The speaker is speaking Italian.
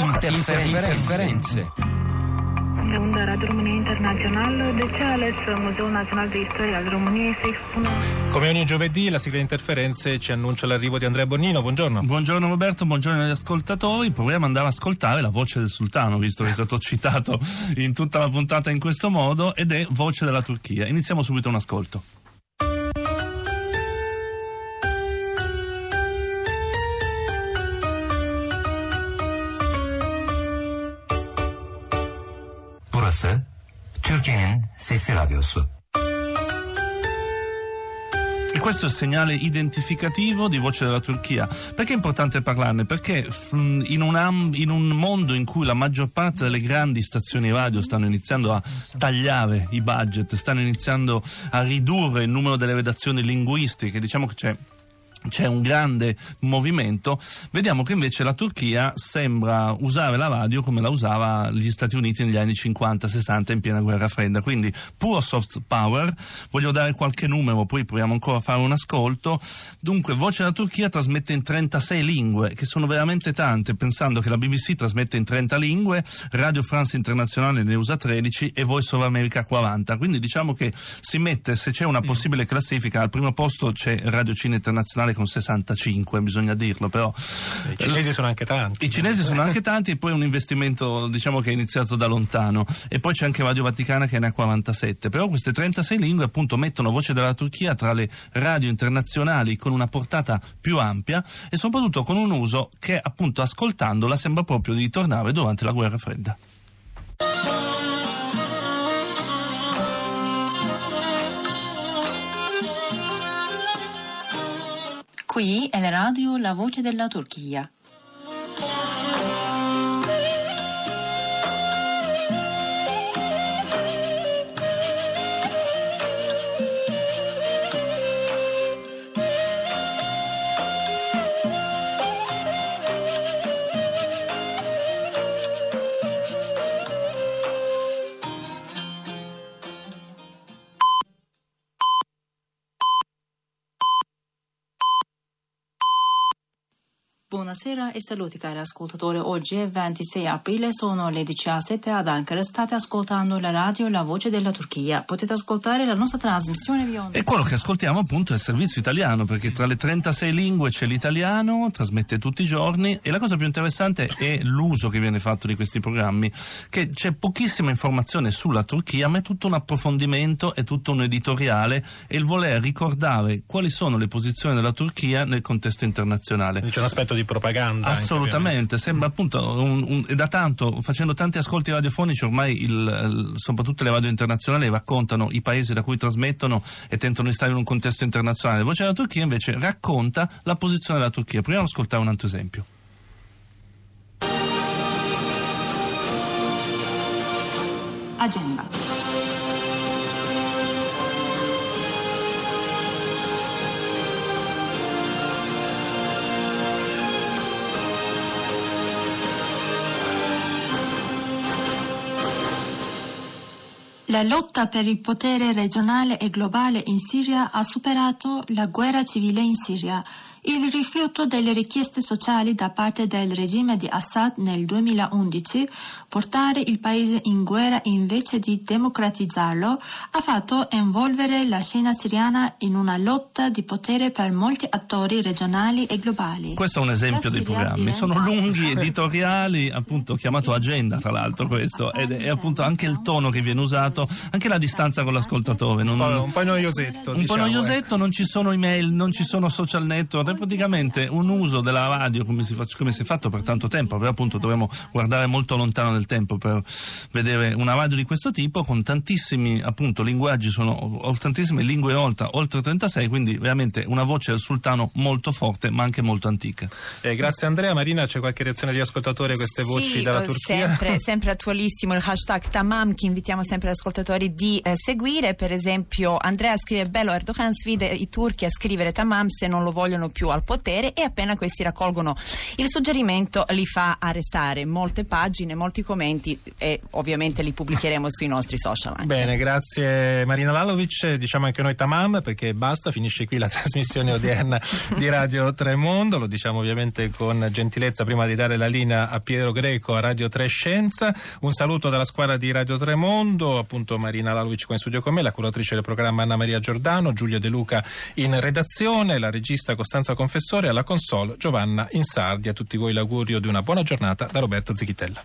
Interferenze. Interferenze. De Radio România Muzeul Național al României? Come ogni giovedì la sigla di Interferenze ci annuncia l'arrivo di Andrea Bonnino, buongiorno. Buongiorno Roberto, buongiorno agli ascoltatori. Proviamo ad andare ad ascoltare la voce del sultano, visto che è stato citato in tutta la puntata in questo modo, ed è Voce della Turchia. Iniziamo subito un ascolto. Burası Türkiye'nin Sesi Radyosu. E questo è il segnale identificativo di Voce della Turchia. Perché è importante parlarne? Perché mm, in un, in un, mondo in cui la maggior parte delle grandi stazioni radio stanno iniziando a tagliare i budget, stanno iniziando a ridurre il numero delle redazioni linguistiche, diciamo che c'è c'è un grande movimento, vediamo che invece la Turchia sembra usare la radio come la usava gli Stati Uniti negli anni 50-60 in piena guerra fredda, quindi puro soft power, voglio dare qualche numero, poi proviamo ancora a fare un ascolto, dunque Voce della Turchia trasmette in 36 lingue, che sono veramente tante, pensando che la BBC trasmette in 30 lingue, Radio France Internazionale ne usa 13 e Voice of America 40, quindi diciamo che si mette, se c'è una possibile classifica, al primo posto c'è Radio Cina Internazionale con 65, bisogna dirlo, però I cinesi sono anche tanti. i cinesi sono anche tanti e poi un investimento diciamo che è iniziato da lontano e poi c'è anche Radio Vaticana che ne ha 47 però queste 36 lingue appunto mettono voce della Turchia tra le radio internazionali con una portata più ampia e soprattutto con un uso che appunto ascoltandola sembra proprio di tornare durante la guerra fredda. Qui è la radio La Voce della Turchia. Buonasera e saluti cari ascoltatori. Oggi è 26 aprile, sono le 17 ad Ankara. State ascoltando la radio La Voce della Turchia. Potete ascoltare la nostra trasmissione via onda. E quello che ascoltiamo appunto è il servizio italiano, perché tra le 36 lingue c'è l'italiano, trasmette tutti i giorni e la cosa più interessante è l'uso che viene fatto di questi programmi, che c'è pochissima informazione sulla Turchia, ma è tutto un approfondimento, è tutto un editoriale e il voler ricordare quali sono le posizioni della Turchia nel contesto internazionale. C'è un aspetto di propaganda. anche, Assolutamente, sembra appunto un, un- e da tanto, facendo tanti ascolti radiofonici, ormai il- il- soprattutto le radio internazionali raccontano i paesi da cui trasmettono e tentano di stare in un contesto internazionale. Voce della Turchia invece racconta la posizione della Turchia. Proviamo ad ascoltare un altro esempio. Agenda. La lotta per il potere regionale e globale in Siria ha superato la guerra civile in Siria. Il rifiuto delle richieste sociali da parte del regime di Assad nel 2011, portare il paese in guerra invece di democratizzarlo, ha fatto involvere la scena siriana in una lotta di potere per molti attori regionali e globali. Questo è un esempio dei programmi, sono lunghi, editoriali, appunto chiamato agenda tra l'altro questo, ed è appunto anche il tono che viene usato, anche la distanza con l'ascoltatore. Non, Un po', un po' noiosetto. un po' diciamo, noiosetto, non ci sono email, non ci sono social network, è praticamente un uso della radio come si, fac- come si è fatto per tanto tempo, però appunto dovremmo guardare molto lontano nel tempo per vedere una radio di questo tipo con tantissimi appunto linguaggi, sono tantissime lingue inoltre, oltre 36, quindi veramente una voce del sultano molto forte ma anche molto antica. Eh, grazie Andrea. Marina, c'è qualche reazione degli ascoltatori a queste voci Sì, dalla eh, Turchia? Sempre, sempre attualissimo il hashtag Tamam che invitiamo sempre gli ascoltatori di eh, seguire. Per esempio, Andrea scrive: Bello, Erdogan sfida i turchi a scrivere Tamam se non lo vogliono più più al potere e appena questi raccolgono il suggerimento li fa arrestare. Molte pagine, molti commenti e ovviamente li pubblicheremo sui nostri social. Anche. Bene, grazie Marina Lalovic. Diciamo anche noi tamam perché basta, finisce qui la trasmissione odierna di Radio Tremondo. Lo diciamo ovviamente con gentilezza prima di dare la linea a Piero Greco a Radio 3 Scienza. Un saluto dalla squadra di Radio Tremondo, appunto Marina Lalovic qua in studio con me, la curatrice del programma Anna Maria Giordano, Giulia De Luca in redazione, la regista Costanza Confessore alla console Giovanna Insardi. A tutti voi l'augurio di una buona giornata da Roberto Zichitella.